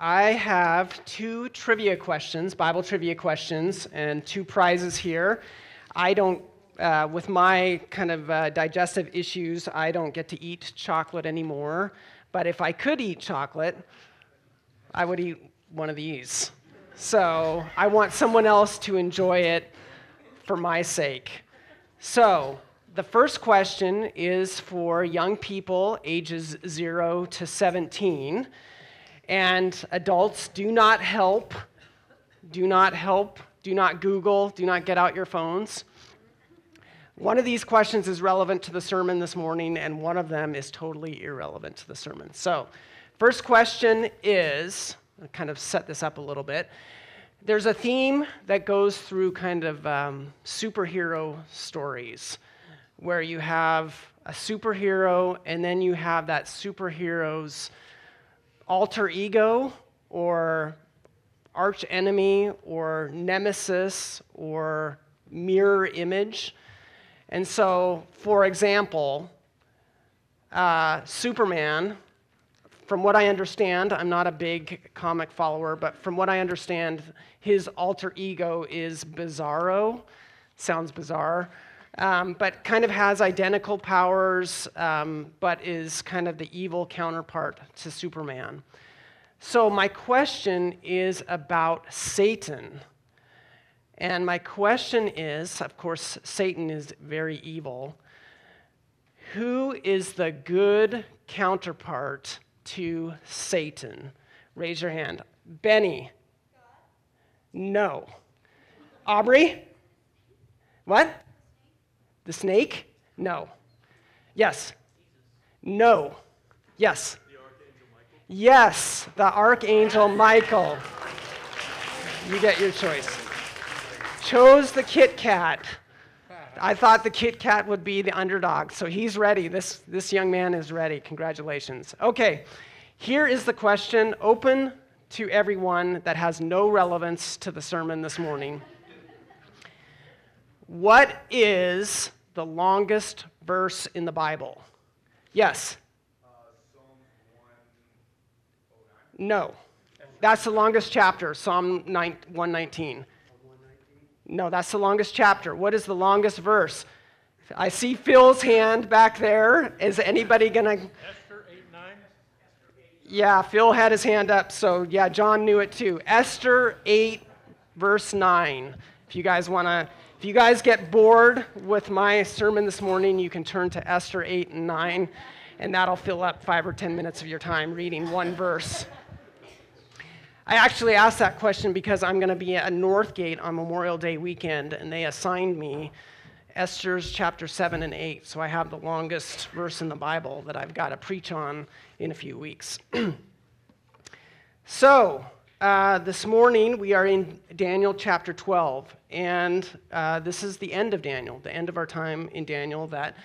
I have two trivia questions, Bible trivia questions, and two prizes here. I don't, uh, with my kind of uh, digestive issues, I don't get to eat chocolate anymore. But if I could eat chocolate, I would eat one of these. So I want someone else to enjoy it for my sake. So the first question is for young people ages 0 to 17. And adults, do not help. Do not help. Do not Google. Do not get out your phones. One of these questions is relevant to the sermon this morning, and one of them is totally irrelevant to the sermon. So, first question is I'll kind of set this up a little bit. There's a theme that goes through kind of um, superhero stories where you have a superhero and then you have that superhero's alter ego or arch enemy or nemesis or mirror image. And so, for example, uh, Superman, from what I understand, I'm not a big comic follower, but from what I understand, his alter ego is Bizarro. Sounds bizarre. Um, but kind of has identical powers, um, but is kind of the evil counterpart to Superman. So, my question is about Satan. And my question is of course, Satan is very evil. Who is the good counterpart to Satan? Raise your hand. Benny. No. Aubrey? What? The snake? No. Yes. No. Yes. Yes, the Archangel Michael. You get your choice. Chose the Kit Kat. I thought the Kit Kat would be the underdog, so he's ready. This, this young man is ready. Congratulations. Okay, here is the question open to everyone that has no relevance to the sermon this morning. What is the longest verse in the Bible? Yes? No. That's the longest chapter, Psalm 119. No, that's the longest chapter. What is the longest verse? I see Phil's hand back there. Is anybody going to. Esther 8 9? Yeah, Phil had his hand up, so yeah, John knew it too. Esther 8, verse 9. If you guys want to if you guys get bored with my sermon this morning, you can turn to Esther 8 and 9, and that'll fill up five or 10 minutes of your time reading one verse. I actually asked that question because I'm going to be at Northgate on Memorial Day weekend, and they assigned me Esther's chapter 7 and 8. So I have the longest verse in the Bible that I've got to preach on in a few weeks. so, uh, this morning we are in Daniel chapter 12, and uh, this is the end of Daniel, the end of our time in Daniel that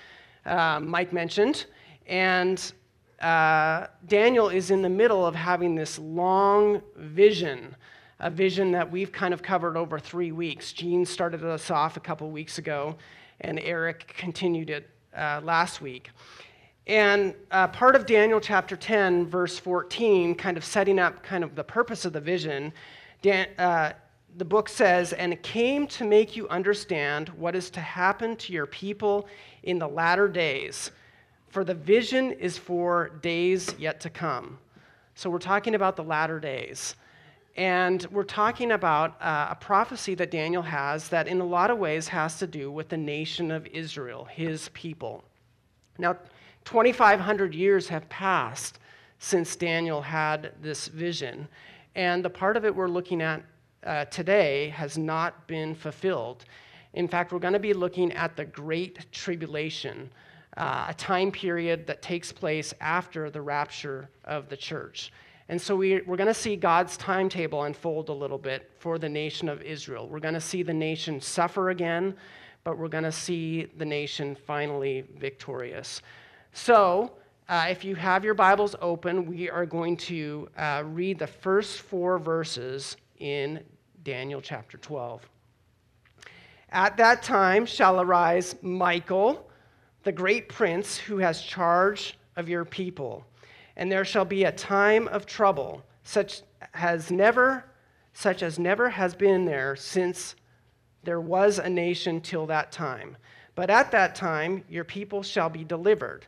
uh, Mike mentioned. And uh, Daniel is in the middle of having this long vision, a vision that we've kind of covered over three weeks. Gene started us off a couple weeks ago, and Eric continued it uh, last week. And uh, part of Daniel chapter 10, verse 14, kind of setting up kind of the purpose of the vision, Dan, uh, the book says, And it came to make you understand what is to happen to your people in the latter days, for the vision is for days yet to come. So we're talking about the latter days. And we're talking about uh, a prophecy that Daniel has that, in a lot of ways, has to do with the nation of Israel, his people. Now, 2,500 years have passed since Daniel had this vision. And the part of it we're looking at uh, today has not been fulfilled. In fact, we're going to be looking at the Great Tribulation, uh, a time period that takes place after the rapture of the church. And so we, we're going to see God's timetable unfold a little bit for the nation of Israel. We're going to see the nation suffer again, but we're going to see the nation finally victorious. So, uh, if you have your Bibles open, we are going to uh, read the first four verses in Daniel chapter 12. At that time shall arise Michael, the great prince who has charge of your people, and there shall be a time of trouble, such has never such as never has been there since there was a nation till that time. But at that time your people shall be delivered,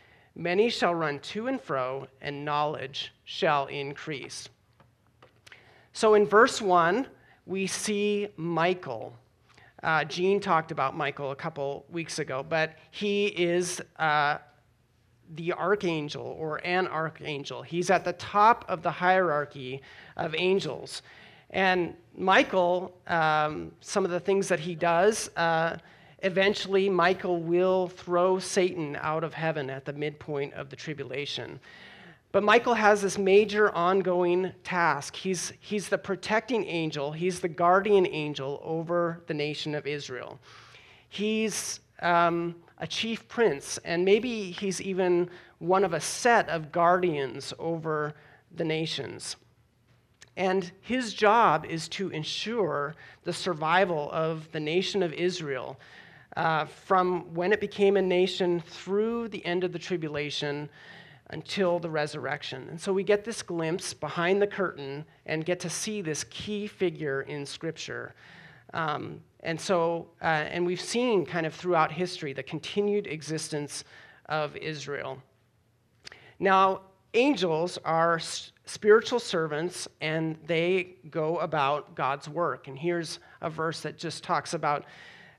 Many shall run to and fro, and knowledge shall increase. So in verse 1, we see Michael. Uh, Gene talked about Michael a couple weeks ago, but he is uh, the archangel or an archangel. He's at the top of the hierarchy of angels. And Michael, um, some of the things that he does, uh, eventually Michael will throw Satan out of heaven at the midpoint of the tribulation. But Michael has this major ongoing task. He's, he's the protecting angel, he's the guardian angel over the nation of Israel. He's um, a chief prince, and maybe he's even one of a set of guardians over the nations. And his job is to ensure the survival of the nation of Israel uh, from when it became a nation through the end of the tribulation until the resurrection. And so we get this glimpse behind the curtain and get to see this key figure in Scripture. Um, and so, uh, and we've seen kind of throughout history the continued existence of Israel. Now, angels are spiritual servants and they go about God's work. And here's a verse that just talks about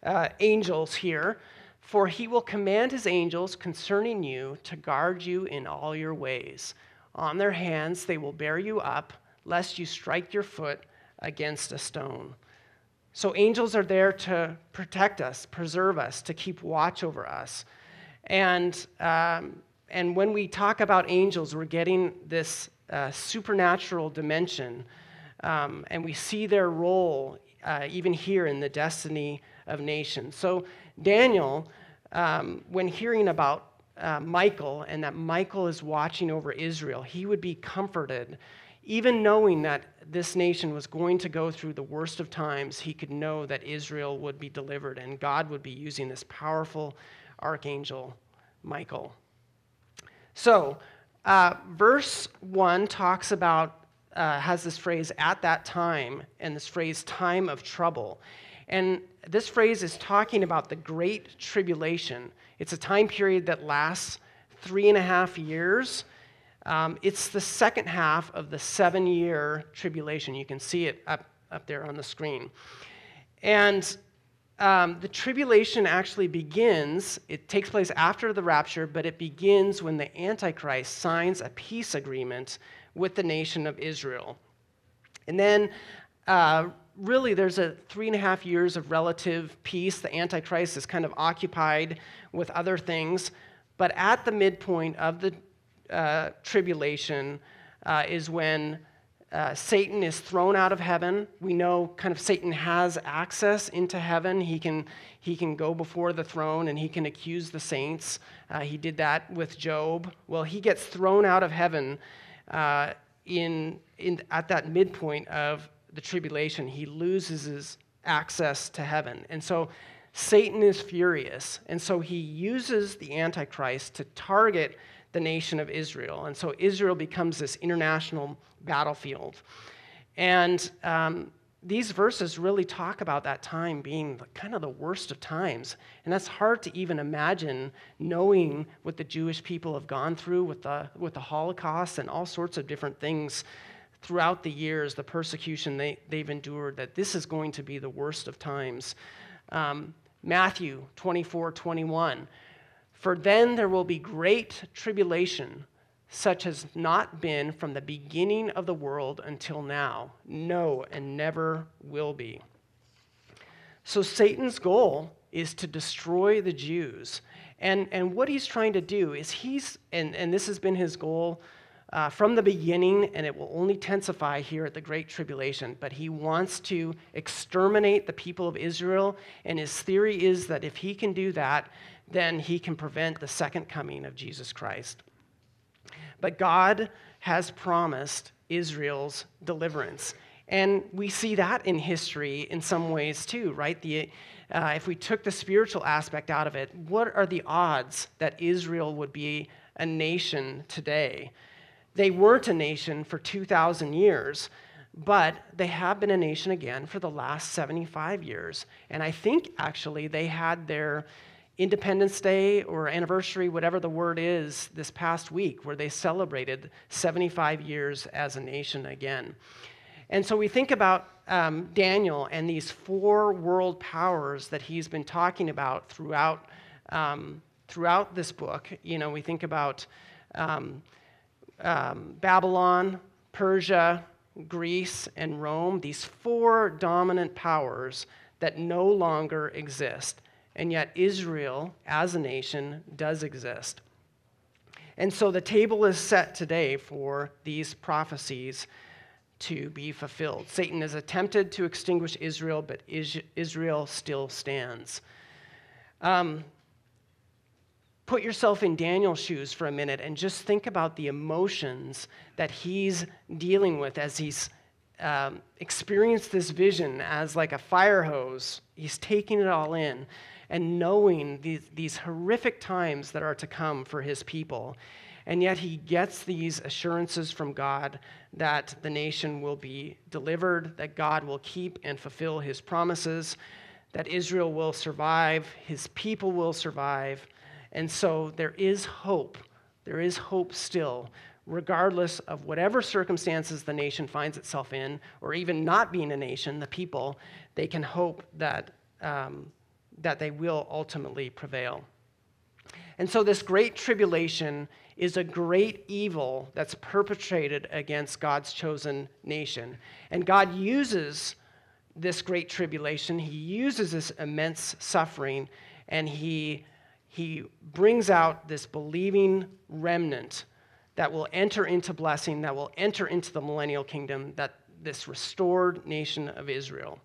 uh, angels here. For he will command his angels concerning you to guard you in all your ways. On their hands they will bear you up, lest you strike your foot against a stone. So, angels are there to protect us, preserve us, to keep watch over us. And, um, and when we talk about angels, we're getting this uh, supernatural dimension. Um, and we see their role uh, even here in the destiny of nations. So, Daniel, um, when hearing about uh, Michael and that Michael is watching over Israel, he would be comforted. Even knowing that this nation was going to go through the worst of times, he could know that Israel would be delivered and God would be using this powerful archangel, Michael. So, uh, verse 1 talks about, uh, has this phrase, at that time, and this phrase, time of trouble. And this phrase is talking about the Great Tribulation. It's a time period that lasts three and a half years. Um, it's the second half of the seven year tribulation. You can see it up, up there on the screen. And um, the tribulation actually begins, it takes place after the rapture, but it begins when the Antichrist signs a peace agreement with the nation of Israel. And then uh, really, there's a three and a half years of relative peace. The Antichrist is kind of occupied with other things. But at the midpoint of the uh, tribulation uh, is when uh, Satan is thrown out of heaven. We know kind of Satan has access into heaven. He can, he can go before the throne and he can accuse the saints. Uh, he did that with Job. Well, he gets thrown out of heaven uh, in, in, at that midpoint of the tribulation, he loses his access to heaven. And so Satan is furious. And so he uses the Antichrist to target the nation of Israel. And so Israel becomes this international battlefield. And um, these verses really talk about that time being kind of the worst of times. And that's hard to even imagine knowing what the Jewish people have gone through with the, with the Holocaust and all sorts of different things throughout the years, the persecution they, they've endured, that this is going to be the worst of times. Um, Matthew 24, 21. For then there will be great tribulation, such as not been from the beginning of the world until now. No, and never will be. So Satan's goal is to destroy the Jews. And, and what he's trying to do is he's, and, and this has been his goal uh, from the beginning, and it will only intensify here at the Great Tribulation. But he wants to exterminate the people of Israel, and his theory is that if he can do that, then he can prevent the second coming of Jesus Christ. But God has promised Israel's deliverance. And we see that in history in some ways too, right? The, uh, if we took the spiritual aspect out of it, what are the odds that Israel would be a nation today? They weren't a nation for 2,000 years, but they have been a nation again for the last 75 years. And I think actually they had their Independence Day or anniversary, whatever the word is, this past week, where they celebrated 75 years as a nation again. And so we think about um, Daniel and these four world powers that he's been talking about throughout, um, throughout this book. You know, we think about um, um, Babylon, Persia, Greece, and Rome, these four dominant powers that no longer exist. And yet, Israel as a nation does exist. And so the table is set today for these prophecies to be fulfilled. Satan has attempted to extinguish Israel, but Israel still stands. Um, put yourself in Daniel's shoes for a minute and just think about the emotions that he's dealing with as he's um, experienced this vision as like a fire hose. He's taking it all in and knowing these, these horrific times that are to come for his people. And yet he gets these assurances from God that the nation will be delivered, that God will keep and fulfill his promises, that Israel will survive, his people will survive, and so there is hope. There is hope still, regardless of whatever circumstances the nation finds itself in, or even not being a nation, the people, they can hope that, um, that they will ultimately prevail. And so, this great tribulation is a great evil that's perpetrated against God's chosen nation. And God uses this great tribulation, He uses this immense suffering, and He he brings out this believing remnant that will enter into blessing, that will enter into the millennial kingdom, that this restored nation of Israel.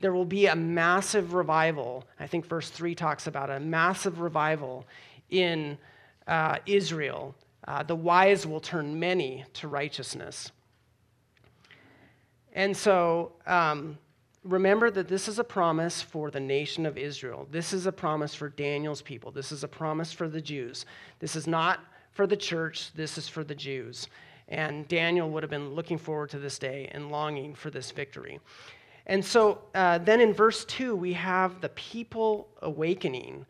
There will be a massive revival. I think verse 3 talks about a massive revival in uh, Israel. Uh, the wise will turn many to righteousness. And so, um, remember that this is a promise for the nation of Israel. This is a promise for Daniel's people. This is a promise for the Jews. This is not for the church, this is for the Jews. And Daniel would have been looking forward to this day and longing for this victory. And so uh, then in verse 2, we have the people awakening.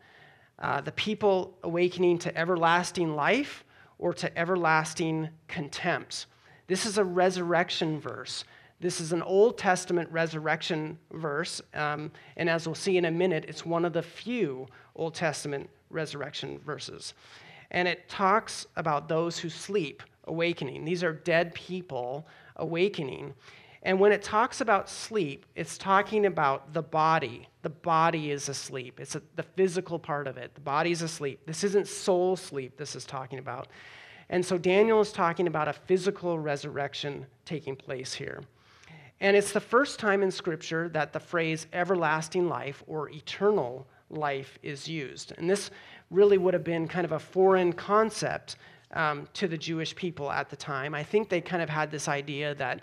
Uh, the people awakening to everlasting life or to everlasting contempt. This is a resurrection verse. This is an Old Testament resurrection verse, um, and as we'll see in a minute, it's one of the few Old Testament resurrection verses. And it talks about those who sleep, awakening. These are dead people awakening. And when it talks about sleep, it's talking about the body. The body is asleep. It's a, the physical part of it. The body's asleep. This isn't soul sleep, this is talking about. And so Daniel is talking about a physical resurrection taking place here. And it's the first time in Scripture that the phrase everlasting life or eternal life is used. And this really would have been kind of a foreign concept um, to the Jewish people at the time. I think they kind of had this idea that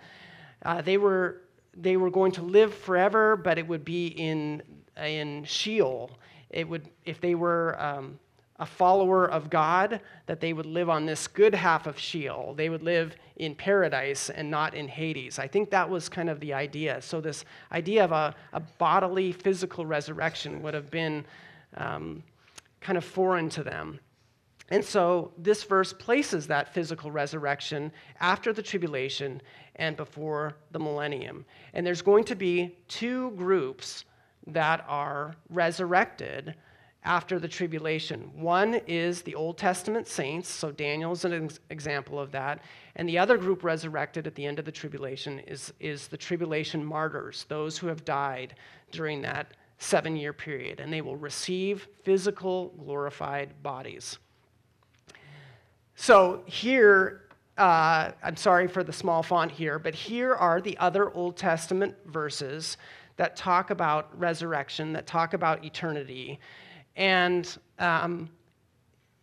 uh, they, were, they were going to live forever, but it would be in, in Sheol. It would, if they were um, a follower of God, that they would live on this good half of Sheol. They would live in paradise and not in Hades. I think that was kind of the idea. So, this idea of a, a bodily, physical resurrection would have been um, kind of foreign to them. And so, this verse places that physical resurrection after the tribulation and before the millennium. And there's going to be two groups that are resurrected after the tribulation. One is the Old Testament saints, so Daniel's an ex- example of that. And the other group resurrected at the end of the tribulation is, is the tribulation martyrs, those who have died during that seven year period. And they will receive physical, glorified bodies. So here uh, I'm sorry for the small font here, but here are the other Old Testament verses that talk about resurrection, that talk about eternity. And um,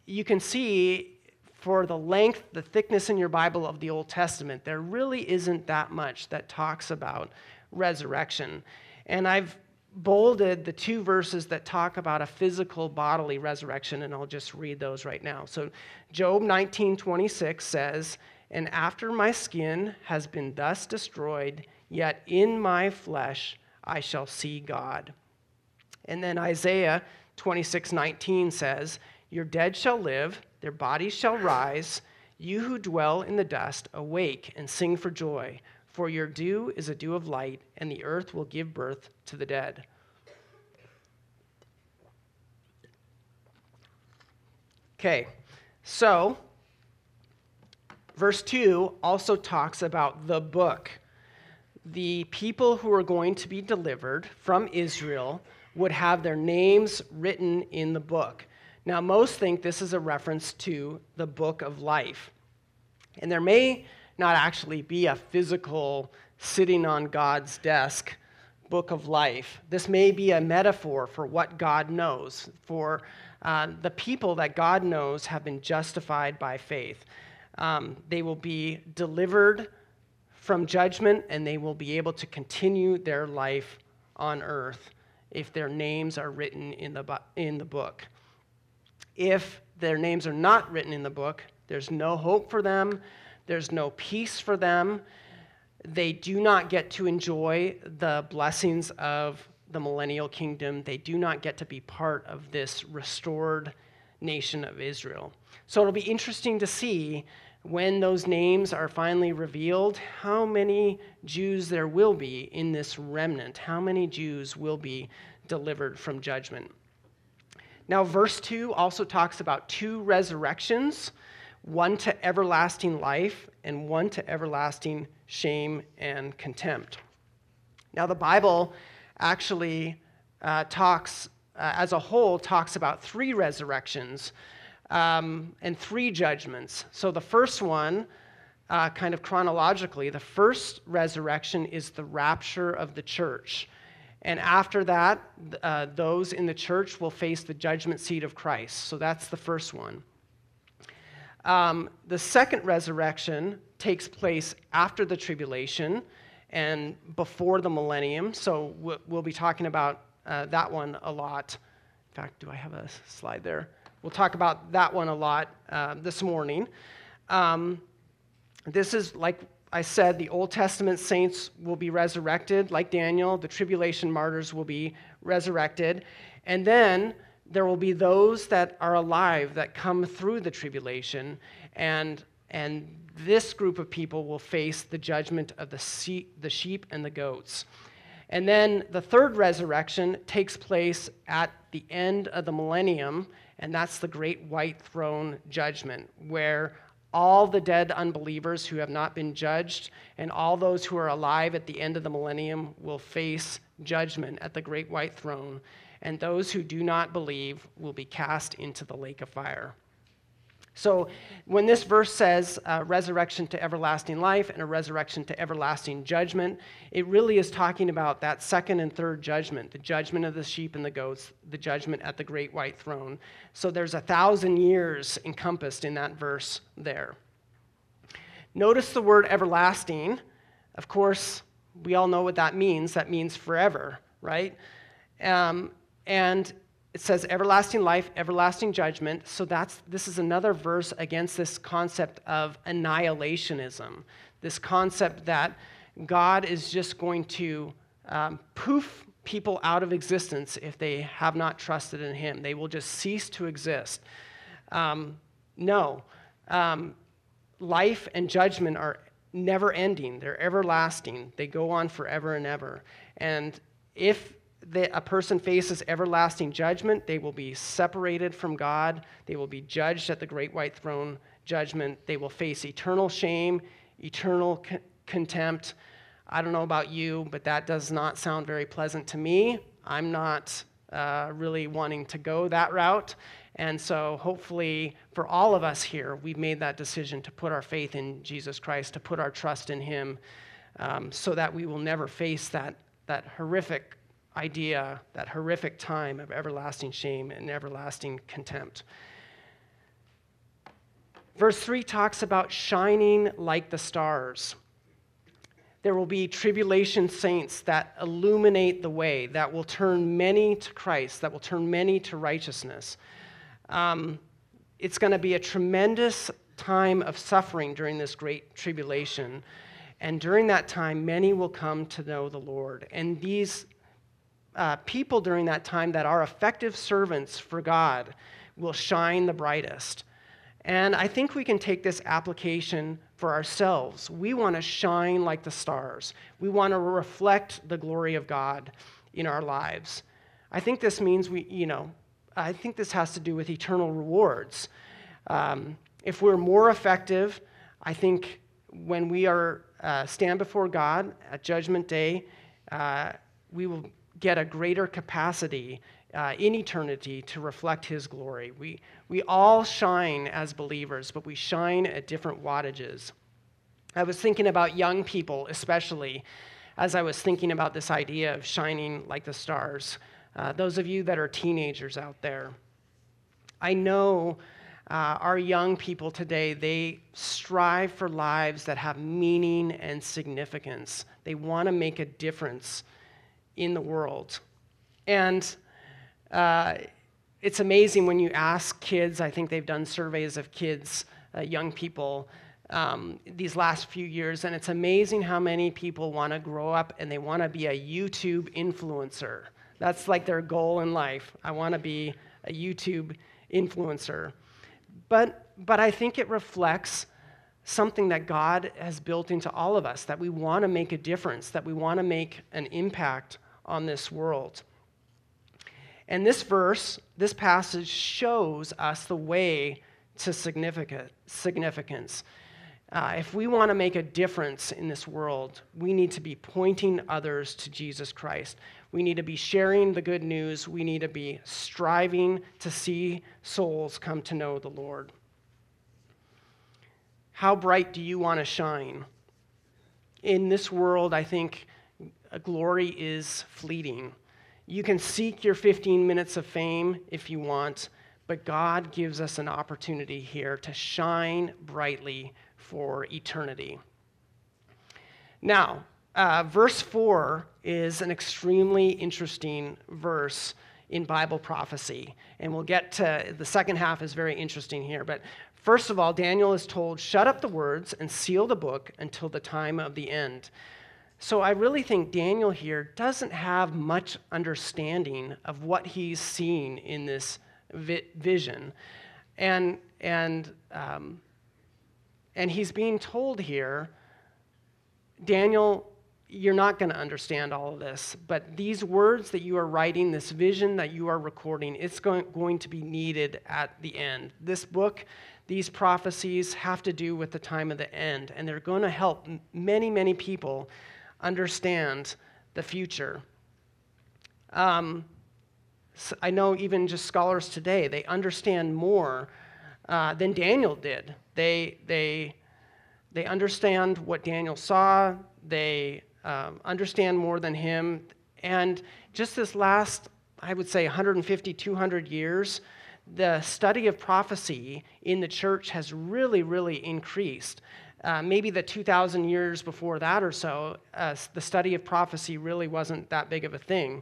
you can see for the length, the thickness in your Bible of the Old Testament, there really isn't that much that talks about resurrection. And I've bolded the two verses that talk about a physical bodily resurrection, and I'll just read those right now. So, Job 19 26 says, And after my skin has been thus destroyed, yet in my flesh I shall see God. And then Isaiah 26 19 says, Your dead shall live, their bodies shall rise. You who dwell in the dust, awake and sing for joy. For your dew is a dew of light, and the earth will give birth to the dead. Okay, so verse 2 also talks about the book. The people who are going to be delivered from Israel would have their names written in the book. Now, most think this is a reference to the book of life. And there may not actually be a physical sitting on God's desk book of life. This may be a metaphor for what God knows, for uh, the people that God knows have been justified by faith. Um, they will be delivered from judgment and they will be able to continue their life on earth if their names are written in the, in the book. If their names are not written in the book, there's no hope for them. There's no peace for them. They do not get to enjoy the blessings of the millennial kingdom. They do not get to be part of this restored nation of Israel. So it'll be interesting to see when those names are finally revealed how many Jews there will be in this remnant, how many Jews will be delivered from judgment. Now, verse 2 also talks about two resurrections one to everlasting life, and one to everlasting shame and contempt. Now, the Bible actually uh, talks, uh, as a whole, talks about three resurrections um, and three judgments. So, the first one, uh, kind of chronologically, the first resurrection is the rapture of the church. And after that, uh, those in the church will face the judgment seat of Christ. So that's the first one. Um, the second resurrection takes place after the tribulation and before the millennium. So we'll be talking about uh, that one a lot. In fact, do I have a slide there? We'll talk about that one a lot uh, this morning. Um, this is, like I said, the Old Testament saints will be resurrected, like Daniel. The tribulation martyrs will be resurrected. And then there will be those that are alive that come through the tribulation, and, and this group of people will face the judgment of the, the sheep and the goats. And then the third resurrection takes place at the end of the millennium, and that's the great white throne judgment, where all the dead unbelievers who have not been judged and all those who are alive at the end of the millennium will face judgment at the great white throne and those who do not believe will be cast into the lake of fire. So, when this verse says uh, resurrection to everlasting life and a resurrection to everlasting judgment, it really is talking about that second and third judgment the judgment of the sheep and the goats, the judgment at the great white throne. So, there's a thousand years encompassed in that verse there. Notice the word everlasting. Of course, we all know what that means. That means forever, right? Um, and it says everlasting life, everlasting judgment. So that's this is another verse against this concept of annihilationism, this concept that God is just going to um, poof people out of existence if they have not trusted in Him. They will just cease to exist. Um, no, um, life and judgment are never ending. They're everlasting. They go on forever and ever. And if that a person faces everlasting judgment. They will be separated from God. They will be judged at the great white throne judgment. They will face eternal shame, eternal co- contempt. I don't know about you, but that does not sound very pleasant to me. I'm not uh, really wanting to go that route. And so, hopefully, for all of us here, we've made that decision to put our faith in Jesus Christ, to put our trust in Him, um, so that we will never face that, that horrific idea, that horrific time of everlasting shame and everlasting contempt. Verse 3 talks about shining like the stars. There will be tribulation saints that illuminate the way, that will turn many to Christ, that will turn many to righteousness. Um, it's going to be a tremendous time of suffering during this great tribulation. And during that time, many will come to know the Lord. And these uh, people during that time that are effective servants for God will shine the brightest. And I think we can take this application for ourselves. We want to shine like the stars, we want to reflect the glory of God in our lives. I think this means we, you know, I think this has to do with eternal rewards. Um, if we're more effective, I think when we are uh, stand before God at Judgment Day, uh, we will get a greater capacity uh, in eternity to reflect His glory. We, we all shine as believers, but we shine at different wattages. I was thinking about young people, especially, as I was thinking about this idea of shining like the stars. Uh, those of you that are teenagers out there, I know uh, our young people today, they strive for lives that have meaning and significance. They want to make a difference in the world. And uh, it's amazing when you ask kids, I think they've done surveys of kids, uh, young people, um, these last few years, and it's amazing how many people want to grow up and they want to be a YouTube influencer. That's like their goal in life. I want to be a YouTube influencer. But, but I think it reflects something that God has built into all of us that we want to make a difference, that we want to make an impact on this world. And this verse, this passage shows us the way to significance. Uh, if we want to make a difference in this world, we need to be pointing others to Jesus Christ. We need to be sharing the good news. We need to be striving to see souls come to know the Lord. How bright do you want to shine? In this world, I think glory is fleeting. You can seek your 15 minutes of fame if you want, but God gives us an opportunity here to shine brightly for eternity. Now, uh, verse 4 is an extremely interesting verse in Bible prophecy. And we'll get to the second half is very interesting here. But first of all, Daniel is told, shut up the words and seal the book until the time of the end. So I really think Daniel here doesn't have much understanding of what he's seeing in this vi- vision. And, and, um, and he's being told here, Daniel, you're not going to understand all of this, but these words that you are writing, this vision that you are recording, it's going, going to be needed at the end. This book, these prophecies have to do with the time of the end, and they're going to help many, many people understand the future. Um, I know even just scholars today, they understand more uh, than Daniel did. They, they, they understand what Daniel saw, they um, understand more than him. And just this last, I would say, 150, 200 years, the study of prophecy in the church has really, really increased. Uh, maybe the 2,000 years before that or so, uh, the study of prophecy really wasn't that big of a thing.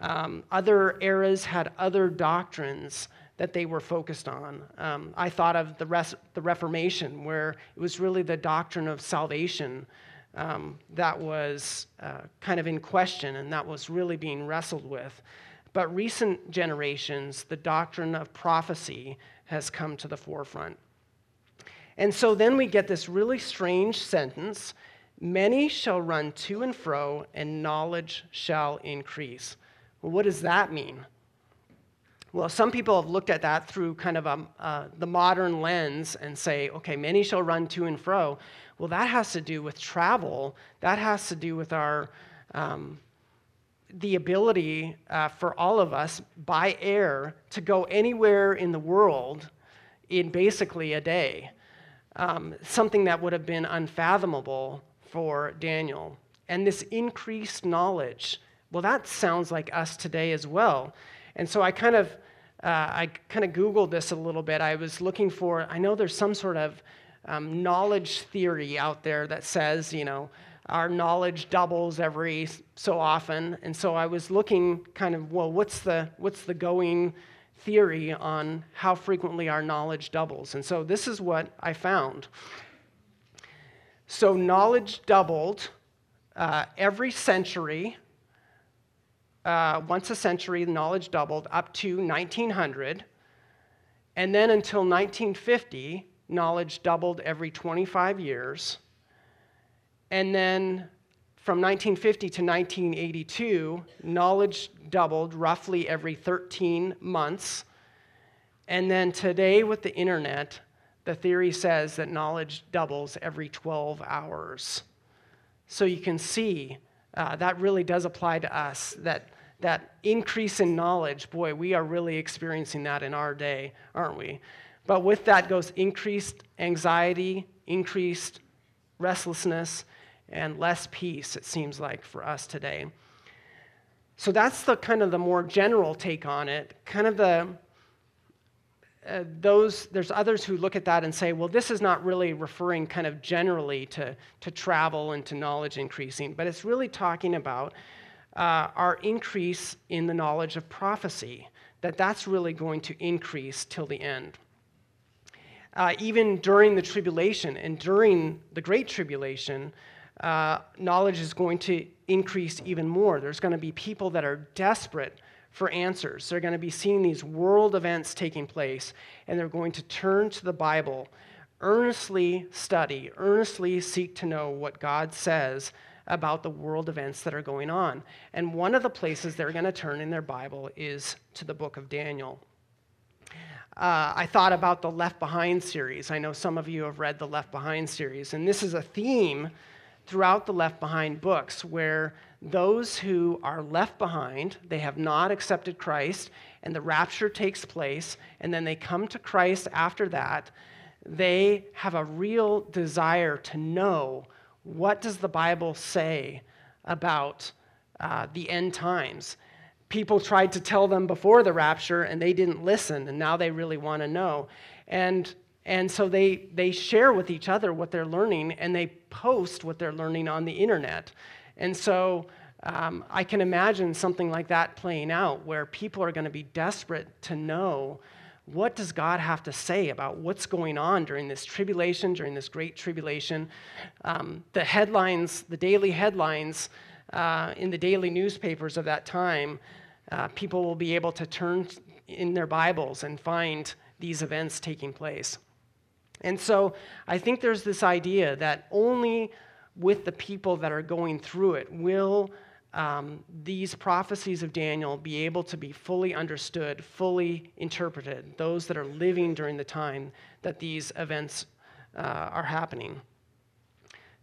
Um, other eras had other doctrines that they were focused on. Um, I thought of the, res- the Reformation, where it was really the doctrine of salvation um, that was uh, kind of in question and that was really being wrestled with. But recent generations, the doctrine of prophecy has come to the forefront. And so then we get this really strange sentence Many shall run to and fro, and knowledge shall increase. Well, what does that mean? Well, some people have looked at that through kind of a, uh, the modern lens and say, okay, many shall run to and fro. Well, that has to do with travel. That has to do with our, um, the ability uh, for all of us by air to go anywhere in the world in basically a day. Um, something that would have been unfathomable for Daniel. And this increased knowledge, well, that sounds like us today as well. And so I kind of, uh, I kind of Googled this a little bit. I was looking for, I know there's some sort of um, knowledge theory out there that says, you know, our knowledge doubles every so often. And so I was looking kind of, well, what's the, what's the going theory on how frequently our knowledge doubles? And so this is what I found. So knowledge doubled uh, every century. Uh, once a century, knowledge doubled up to 1900. And then until 1950, knowledge doubled every 25 years. And then from 1950 to 1982, knowledge doubled roughly every 13 months. And then today, with the internet, the theory says that knowledge doubles every 12 hours. So you can see uh, that really does apply to us, that, that increase in knowledge, boy, we are really experiencing that in our day, aren't we? But with that goes increased anxiety, increased restlessness, and less peace, it seems like, for us today. So that's the kind of the more general take on it. Kind of the uh, those there's others who look at that and say, well, this is not really referring kind of generally to, to travel and to knowledge increasing, but it's really talking about uh, our increase in the knowledge of prophecy, that that's really going to increase till the end uh, even during the tribulation and during the Great Tribulation, uh, knowledge is going to increase even more. There's going to be people that are desperate for answers. They're going to be seeing these world events taking place, and they're going to turn to the Bible, earnestly study, earnestly seek to know what God says about the world events that are going on. And one of the places they're going to turn in their Bible is to the book of Daniel uh, I thought about the Left Behind series. I know some of you have read the Left Behind series, and this is a theme throughout the Left Behind books where those who are left behind, they have not accepted Christ, and the rapture takes place, and then they come to Christ after that, they have a real desire to know what does the Bible say about uh, the end times. People tried to tell them before the rapture and they didn't listen and now they really want to know. And and so they they share with each other what they're learning and they post what they're learning on the internet and so um, i can imagine something like that playing out where people are going to be desperate to know what does god have to say about what's going on during this tribulation during this great tribulation um, the headlines the daily headlines uh, in the daily newspapers of that time, uh, people will be able to turn in their Bibles and find these events taking place. And so I think there's this idea that only with the people that are going through it will um, these prophecies of Daniel be able to be fully understood, fully interpreted, those that are living during the time that these events uh, are happening.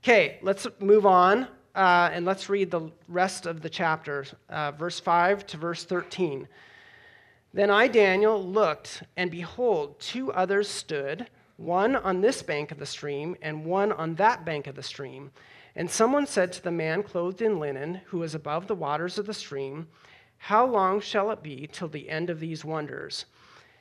Okay, let's move on uh, and let's read the rest of the chapter, uh, verse 5 to verse 13. Then I, Daniel, looked, and behold, two others stood, one on this bank of the stream, and one on that bank of the stream. And someone said to the man clothed in linen, who was above the waters of the stream, How long shall it be till the end of these wonders?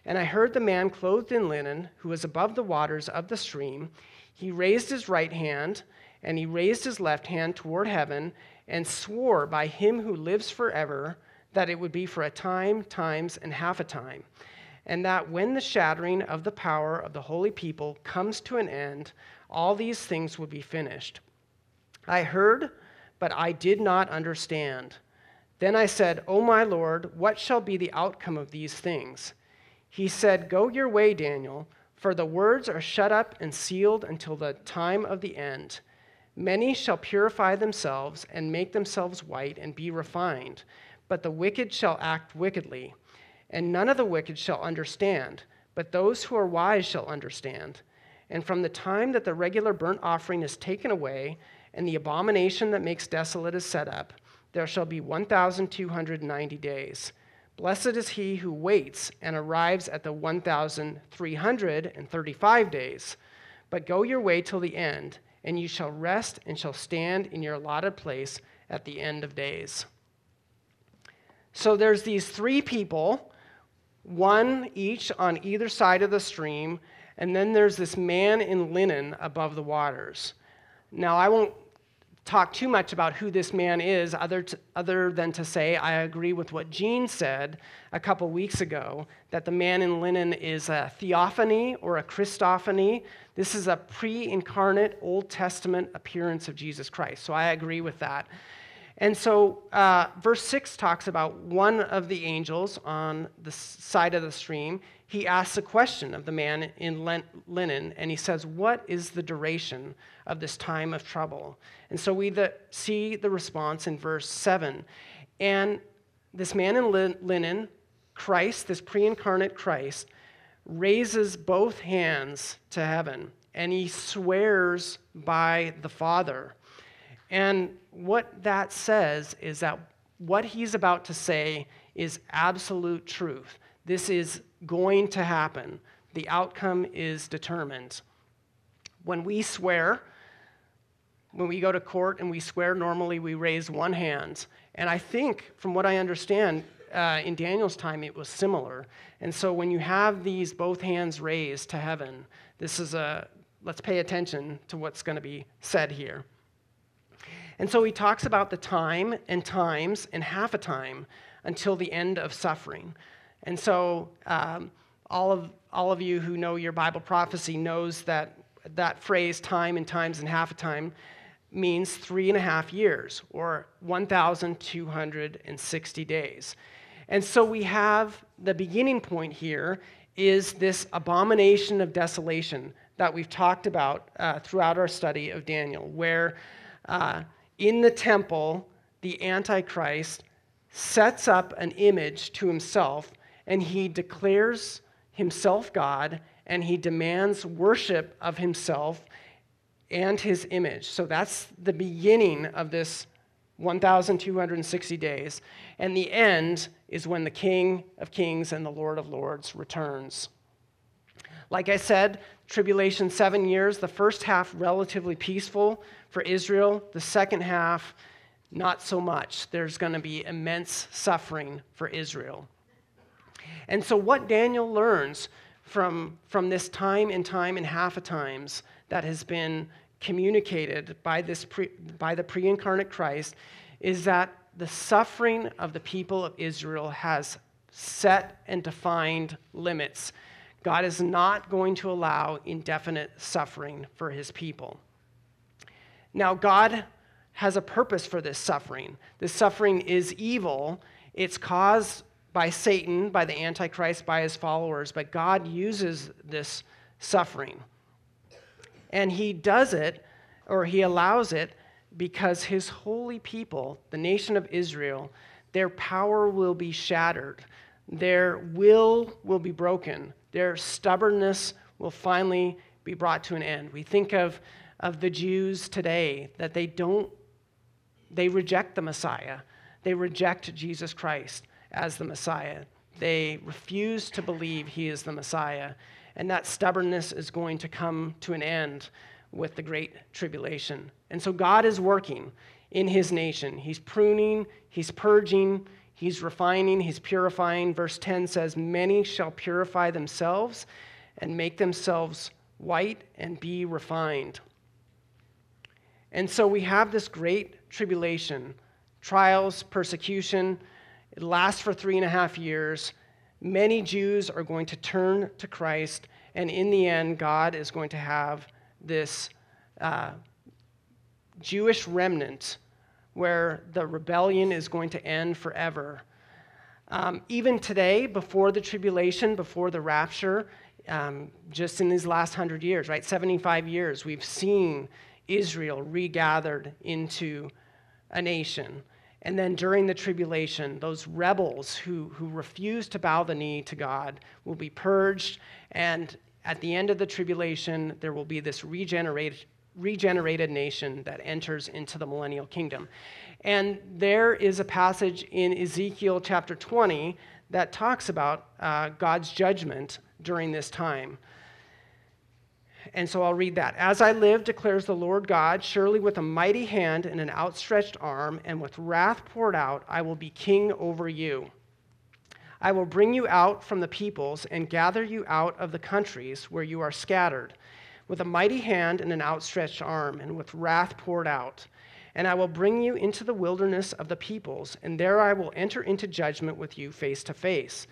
And I heard the man clothed in linen, who was above the waters of the stream, he raised his right hand and he raised his left hand toward heaven and swore by him who lives forever that it would be for a time, times, and half a time. And that when the shattering of the power of the holy people comes to an end, all these things will be finished. I heard, but I did not understand. Then I said, O my Lord, what shall be the outcome of these things? He said, Go your way, Daniel, for the words are shut up and sealed until the time of the end. Many shall purify themselves and make themselves white and be refined, but the wicked shall act wickedly. And none of the wicked shall understand, but those who are wise shall understand. And from the time that the regular burnt offering is taken away, and the abomination that makes desolate is set up, there shall be 1,290 days. Blessed is he who waits and arrives at the 1,335 days. But go your way till the end, and you shall rest and shall stand in your allotted place at the end of days. So there's these three people, one each on either side of the stream, and then there's this man in linen above the waters. Now, I won't talk too much about who this man is, other, to, other than to say I agree with what Gene said a couple weeks ago that the man in linen is a theophany or a Christophany. This is a pre incarnate Old Testament appearance of Jesus Christ. So I agree with that. And so, uh, verse 6 talks about one of the angels on the side of the stream. He asks a question of the man in linen, and he says, What is the duration of this time of trouble? And so we the, see the response in verse 7. And this man in linen, Christ, this pre incarnate Christ, raises both hands to heaven, and he swears by the Father. And what that says is that what he's about to say is absolute truth. This is going to happen. The outcome is determined. When we swear, when we go to court and we swear, normally we raise one hand. And I think, from what I understand, uh, in Daniel's time it was similar. And so when you have these both hands raised to heaven, this is a, let's pay attention to what's going to be said here. And so he talks about the time and times and half a time until the end of suffering. And so um, all, of, all of you who know your Bible prophecy knows that that phrase, time and times and half a time, means three and a half years or 1,260 days. And so we have the beginning point here is this abomination of desolation that we've talked about uh, throughout our study of Daniel, where uh, in the temple, the Antichrist sets up an image to himself and he declares himself God and he demands worship of himself and his image. So that's the beginning of this 1,260 days. And the end is when the King of Kings and the Lord of Lords returns. Like I said, tribulation seven years, the first half relatively peaceful for Israel, the second half, not so much. There's going to be immense suffering for Israel. And so, what Daniel learns from, from this time and time and half a times that has been communicated by, this pre, by the pre incarnate Christ is that the suffering of the people of Israel has set and defined limits. God is not going to allow indefinite suffering for his people. Now, God has a purpose for this suffering. This suffering is evil, it's caused by Satan, by the Antichrist, by his followers, but God uses this suffering. And he does it, or he allows it, because his holy people, the nation of Israel, their power will be shattered, their will will be broken, their stubbornness will finally be brought to an end. We think of of the Jews today that they don't, they reject the Messiah. They reject Jesus Christ as the Messiah. They refuse to believe he is the Messiah. And that stubbornness is going to come to an end with the Great Tribulation. And so God is working in his nation. He's pruning, he's purging, he's refining, he's purifying. Verse 10 says, Many shall purify themselves and make themselves white and be refined. And so we have this great tribulation, trials, persecution. It lasts for three and a half years. Many Jews are going to turn to Christ, and in the end, God is going to have this uh, Jewish remnant where the rebellion is going to end forever. Um, even today, before the tribulation, before the rapture, um, just in these last hundred years, right, 75 years, we've seen Israel regathered into a nation. And then during the tribulation, those rebels who, who refuse to bow the knee to God will be purged. And at the end of the tribulation, there will be this regenerate, regenerated nation that enters into the millennial kingdom. And there is a passage in Ezekiel chapter 20 that talks about uh, God's judgment during this time. And so I'll read that. As I live, declares the Lord God, surely with a mighty hand and an outstretched arm, and with wrath poured out, I will be king over you. I will bring you out from the peoples and gather you out of the countries where you are scattered, with a mighty hand and an outstretched arm, and with wrath poured out. And I will bring you into the wilderness of the peoples, and there I will enter into judgment with you face to face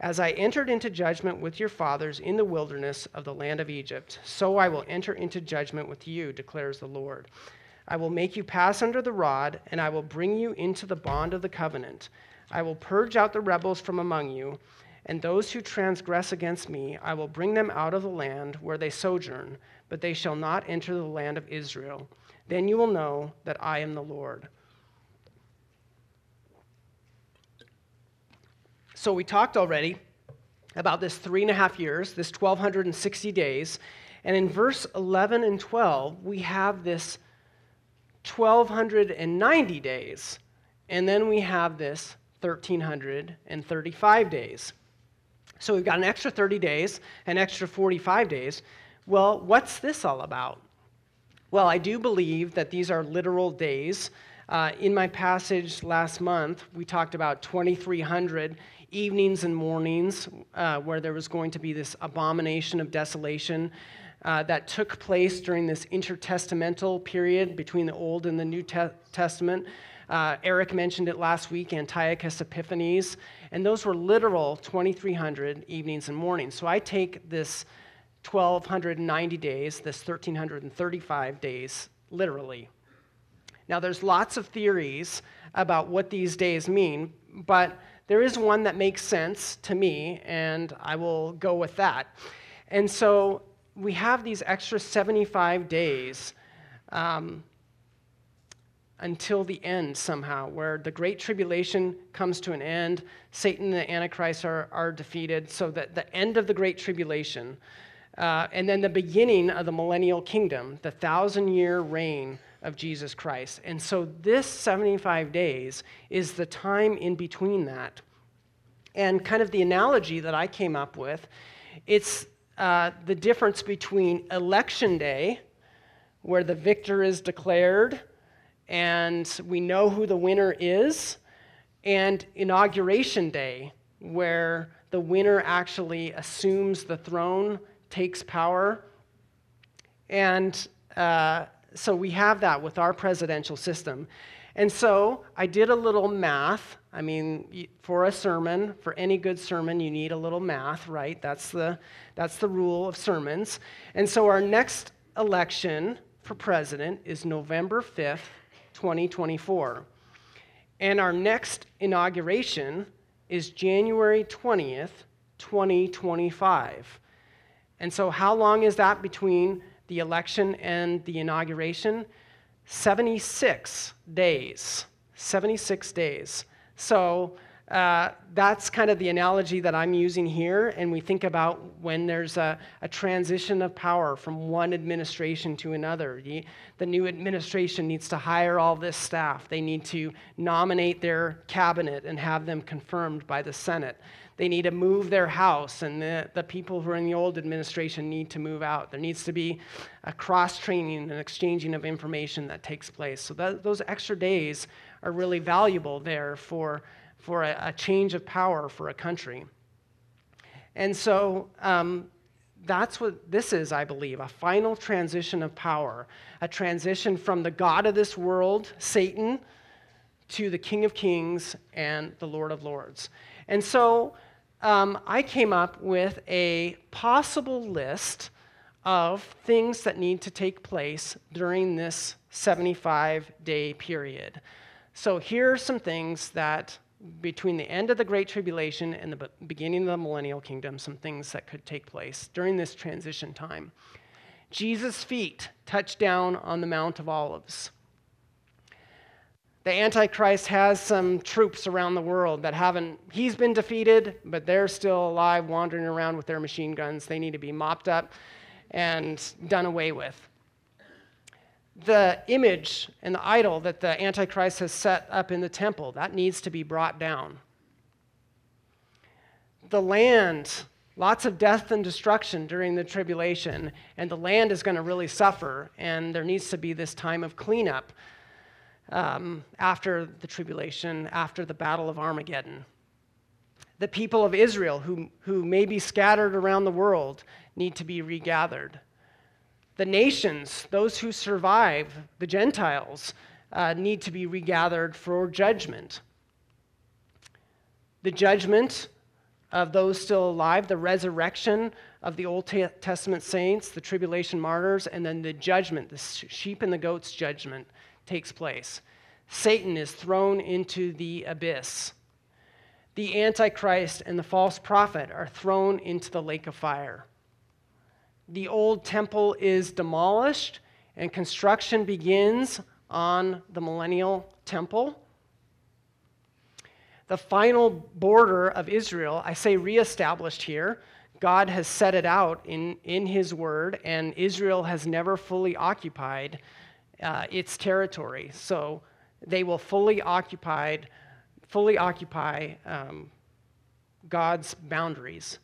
as I entered into judgment with your fathers in the wilderness of the land of Egypt, so I will enter into judgment with you, declares the Lord. I will make you pass under the rod, and I will bring you into the bond of the covenant. I will purge out the rebels from among you, and those who transgress against me, I will bring them out of the land where they sojourn, but they shall not enter the land of Israel. Then you will know that I am the Lord. So we talked already about this three and a half years, this 1,260 days. And in verse 11 and 12, we have this 1,290 days. And then we have this 1,335 days. So we've got an extra 30 days, an extra 45 days. Well, what's this all about? Well, I do believe that these are literal days. Uh, in my passage last month, we talked about 2,300 evenings and mornings uh, where there was going to be this abomination of desolation uh, that took place during this intertestamental period between the Old and the New Te- Testament. Uh, Eric mentioned it last week, Antiochus Epiphanes, and those were literal 2,300 evenings and mornings. So I take this 1,290 days, this 1,335 days, literally. Now, there's lots of theories about what these days mean, but there is one that makes sense to me, and I will go with that. And so we have these extra 75 days um, until the end somehow, where the Great Tribulation comes to an end. Satan and the Antichrist are, are defeated, so that the end of the Great Tribulation, uh, and then the beginning of the millennial kingdom, the thousand year reign of Jesus Christ. And so this 75 days is the time in between that. And kind of the analogy that I came up with, it's uh, the difference between election day, where the victor is declared and we know who the winner is, and inauguration day, where the winner actually assumes the throne, takes power. And uh, so we have that with our presidential system. And so I did a little math. I mean, for a sermon, for any good sermon, you need a little math, right? That's the, that's the rule of sermons. And so our next election for president is November 5th, 2024. And our next inauguration is January 20th, 2025. And so, how long is that between the election and the inauguration 76 days. 76 days. So uh, that's kind of the analogy that I'm using here. And we think about when there's a, a transition of power from one administration to another. The, the, new administration needs to hire all this staff, they need to nominate their cabinet and have them confirmed by the Senate. They need to move their house, and the, the people who are in the old administration need to move out. There needs to be a cross training and exchanging of information that takes place. So, that, those extra days are really valuable there for, for a, a change of power for a country. And so, um, that's what this is, I believe a final transition of power, a transition from the God of this world, Satan, to the King of Kings and the Lord of Lords. And so um, I came up with a possible list of things that need to take place during this 75 day period. So here are some things that between the end of the Great Tribulation and the beginning of the millennial kingdom, some things that could take place during this transition time. Jesus' feet touched down on the Mount of Olives the Antichrist has some troops around the world that haven't, he's been defeated, but they're still alive, wandering around with their machine guns. They need to be mopped up and done away with. the image and the idol that the Antichrist has set up in the temple, that needs to be brought down. The land, lots of death and destruction during the tribulation, and the land is going to really suffer, and there needs to be this time of cleanup um, after the tribulation, after the Battle of Armageddon. The people of Israel, who, who may be scattered around the world, need to be regathered. The nations, those who survive, the Gentiles, uh, need to be regathered for judgment. The judgment of those still alive, the resurrection of the Old Testament saints, the tribulation martyrs, and then the judgment, the sheep and the goats judgment takes place. Satan is thrown into the abyss. The Antichrist and the false prophet are thrown into the lake of fire. The old temple is demolished, and construction begins on the millennial temple. The final border of Israel, I say reestablished here, God has set it out in, in His Word, and Israel has never fully occupied uh, its territory. So they will fully occupied, fully occupy um, God's boundaries.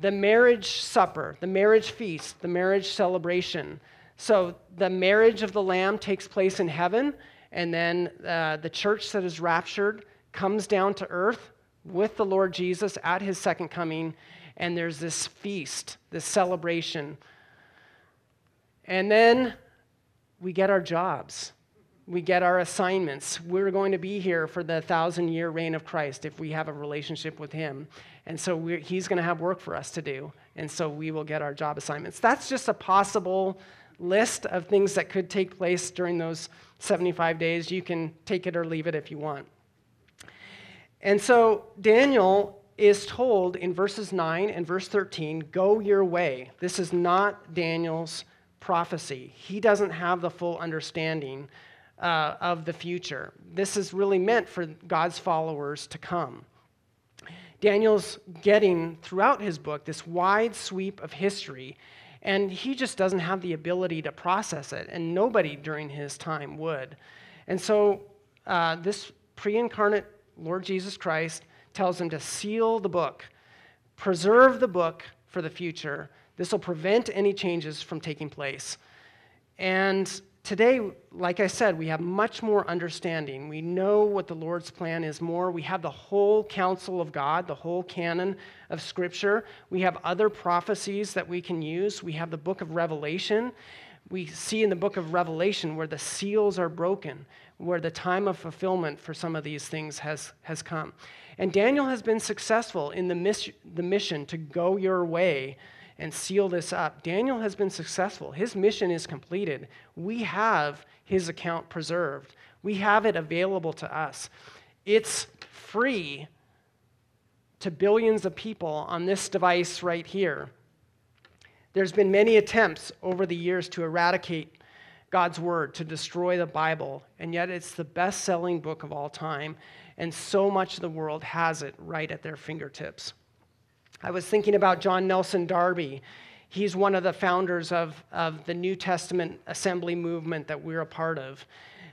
The marriage supper, the marriage feast, the marriage celebration. So the marriage of the Lamb takes place in heaven, and then uh, the church that is raptured comes down to earth with the Lord Jesus at his second coming, and there's this feast, this celebration. And then we get our jobs. We get our assignments. We're going to be here for the thousand year reign of Christ if we have a relationship with Him. And so He's going to have work for us to do. And so we will get our job assignments. That's just a possible list of things that could take place during those 75 days. You can take it or leave it if you want. And so Daniel is told in verses 9 and verse 13 go your way. This is not Daniel's prophecy. He doesn't have the full understanding uh, of the future. This is really meant for God's followers to come. Daniel's getting throughout his book this wide sweep of history, and he just doesn't have the ability to process it, and nobody during his time would. And so, uh, this pre incarnate Lord Jesus Christ tells him to seal the book, preserve the book for the future, this will prevent any changes from taking place. And today, like I said, we have much more understanding. We know what the Lord's plan is more. We have the whole counsel of God, the whole canon of Scripture. We have other prophecies that we can use. We have the book of Revelation. We see in the book of Revelation where the seals are broken, where the time of fulfillment for some of these things has, has come. And Daniel has been successful in the, miss, the mission to go your way and seal this up. Daniel has been successful. His mission is completed. We have his account preserved, we have it available to us. It's free to billions of people on this device right here. There's been many attempts over the years to eradicate God's word, to destroy the Bible, and yet it's the best selling book of all time, and so much of the world has it right at their fingertips. I was thinking about John Nelson Darby. He's one of the founders of, of the New Testament assembly movement that we're a part of.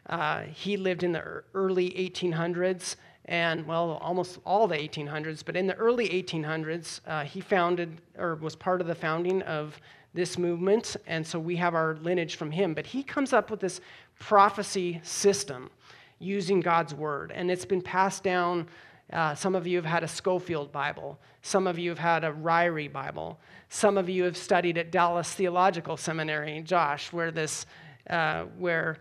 Uh, he lived in the early 1800s and, well, almost all the 1800s, but in the early 1800s, uh, he founded or was part of the founding of this movement, and so we have our lineage from him. But he comes up with this prophecy system using God's word, and it's been passed down uh, some of you have had a Scofield Bible. Some of you have had a Ryrie Bible. Some of you have studied at Dallas Theological Seminary, Josh, where this, uh, where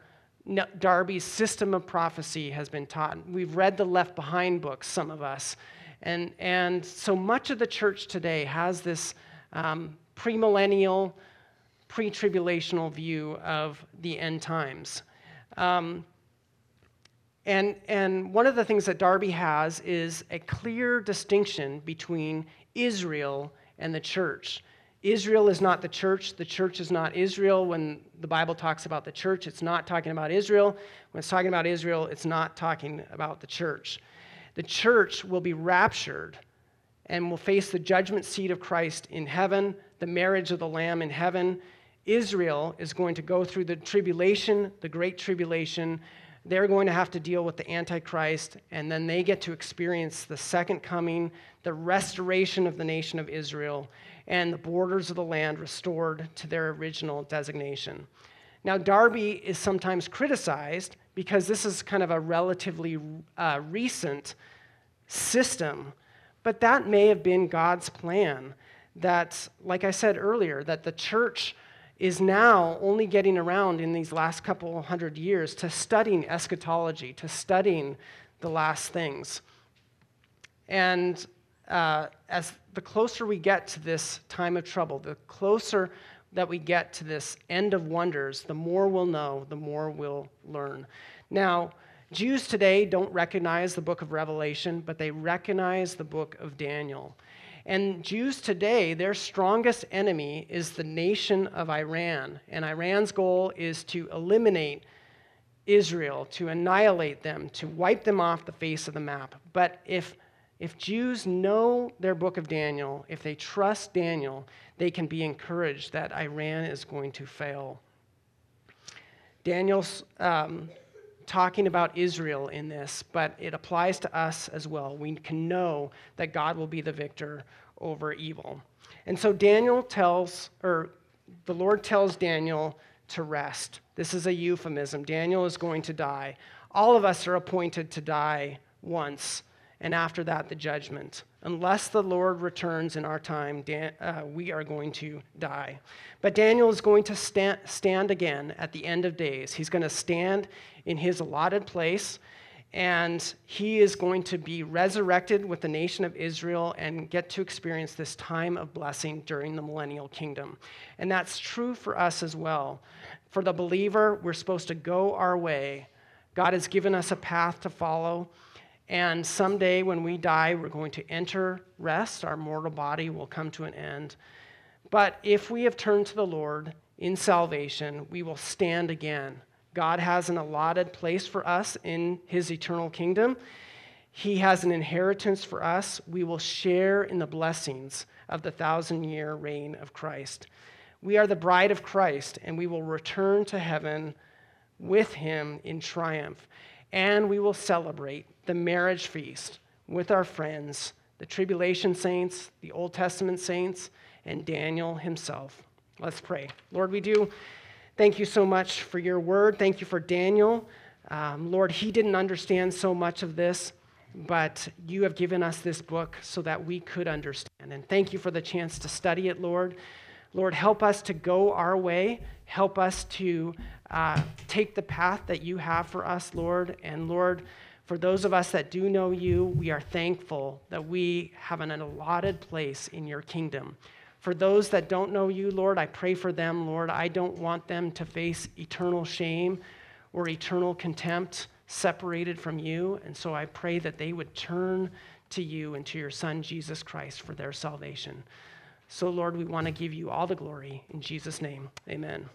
Darby's system of prophecy has been taught. We've read the Left Behind books, some of us, and and so much of the church today has this um, premillennial, pre-tribulational view of the end times. Um, and, and one of the things that Darby has is a clear distinction between Israel and the church. Israel is not the church. The church is not Israel. When the Bible talks about the church, it's not talking about Israel. When it's talking about Israel, it's not talking about the church. The church will be raptured and will face the judgment seat of Christ in heaven, the marriage of the Lamb in heaven. Israel is going to go through the tribulation, the great tribulation. They're going to have to deal with the Antichrist, and then they get to experience the second coming, the restoration of the nation of Israel, and the borders of the land restored to their original designation. Now, Darby is sometimes criticized because this is kind of a relatively uh, recent system, but that may have been God's plan. That, like I said earlier, that the church is now only getting around in these last couple hundred years to studying eschatology, to studying the last things. And uh, as the closer we get to this time of trouble, the closer that we get to this end of wonders, the more we'll know, the more we'll learn. Now, Jews today don't recognize the book of Revelation, but they recognize the book of Daniel. And Jews today, their strongest enemy is the nation of Iran. And Iran's goal is to eliminate Israel, to annihilate them, to wipe them off the face of the map. But if, if Jews know their book of Daniel, if they trust Daniel, they can be encouraged that Iran is going to fail. Daniel's um, talking about Israel in this, but it applies to us as well. We can know that God will be the victor over evil. And so Daniel tells, or the Lord tells Daniel to rest. This is a euphemism. Daniel is going to die. All of us are appointed to die once, and after that, the judgment. Unless the Lord returns in our time, Dan, uh, we are going to die. But Daniel is going to stand, stand again at the end of days. He's going to stand in his allotted place, and he is going to be resurrected with the nation of Israel and get to experience this time of blessing during the millennial kingdom. And that's true for us as well. For the believer, we're supposed to go our way. God has given us a path to follow. And someday when we die, we're going to enter rest. Our mortal body will come to an end. But if we have turned to the Lord in salvation, we will stand again. God has an allotted place for us in his eternal kingdom. He has an inheritance for us. We will share in the blessings of the thousand year reign of Christ. We are the bride of Christ, and we will return to heaven with him in triumph. And we will celebrate the marriage feast with our friends, the tribulation saints, the Old Testament saints, and Daniel himself. Let's pray. Lord, we do thank you so much for your word. Thank you for Daniel. Um, Lord, he didn't understand so much of this, but you have given us this book so that we could understand. And thank you for the chance to study it, Lord. Lord, help us to go our way. Help us to uh, take the path that you have for us, Lord. And Lord, for those of us that do know you, we are thankful that we have an allotted place in your kingdom. For those that don't know you, Lord, I pray for them, Lord. I don't want them to face eternal shame or eternal contempt separated from you. And so I pray that they would turn to you and to your Son, Jesus Christ, for their salvation. So, Lord, we want to give you all the glory. In Jesus' name, amen.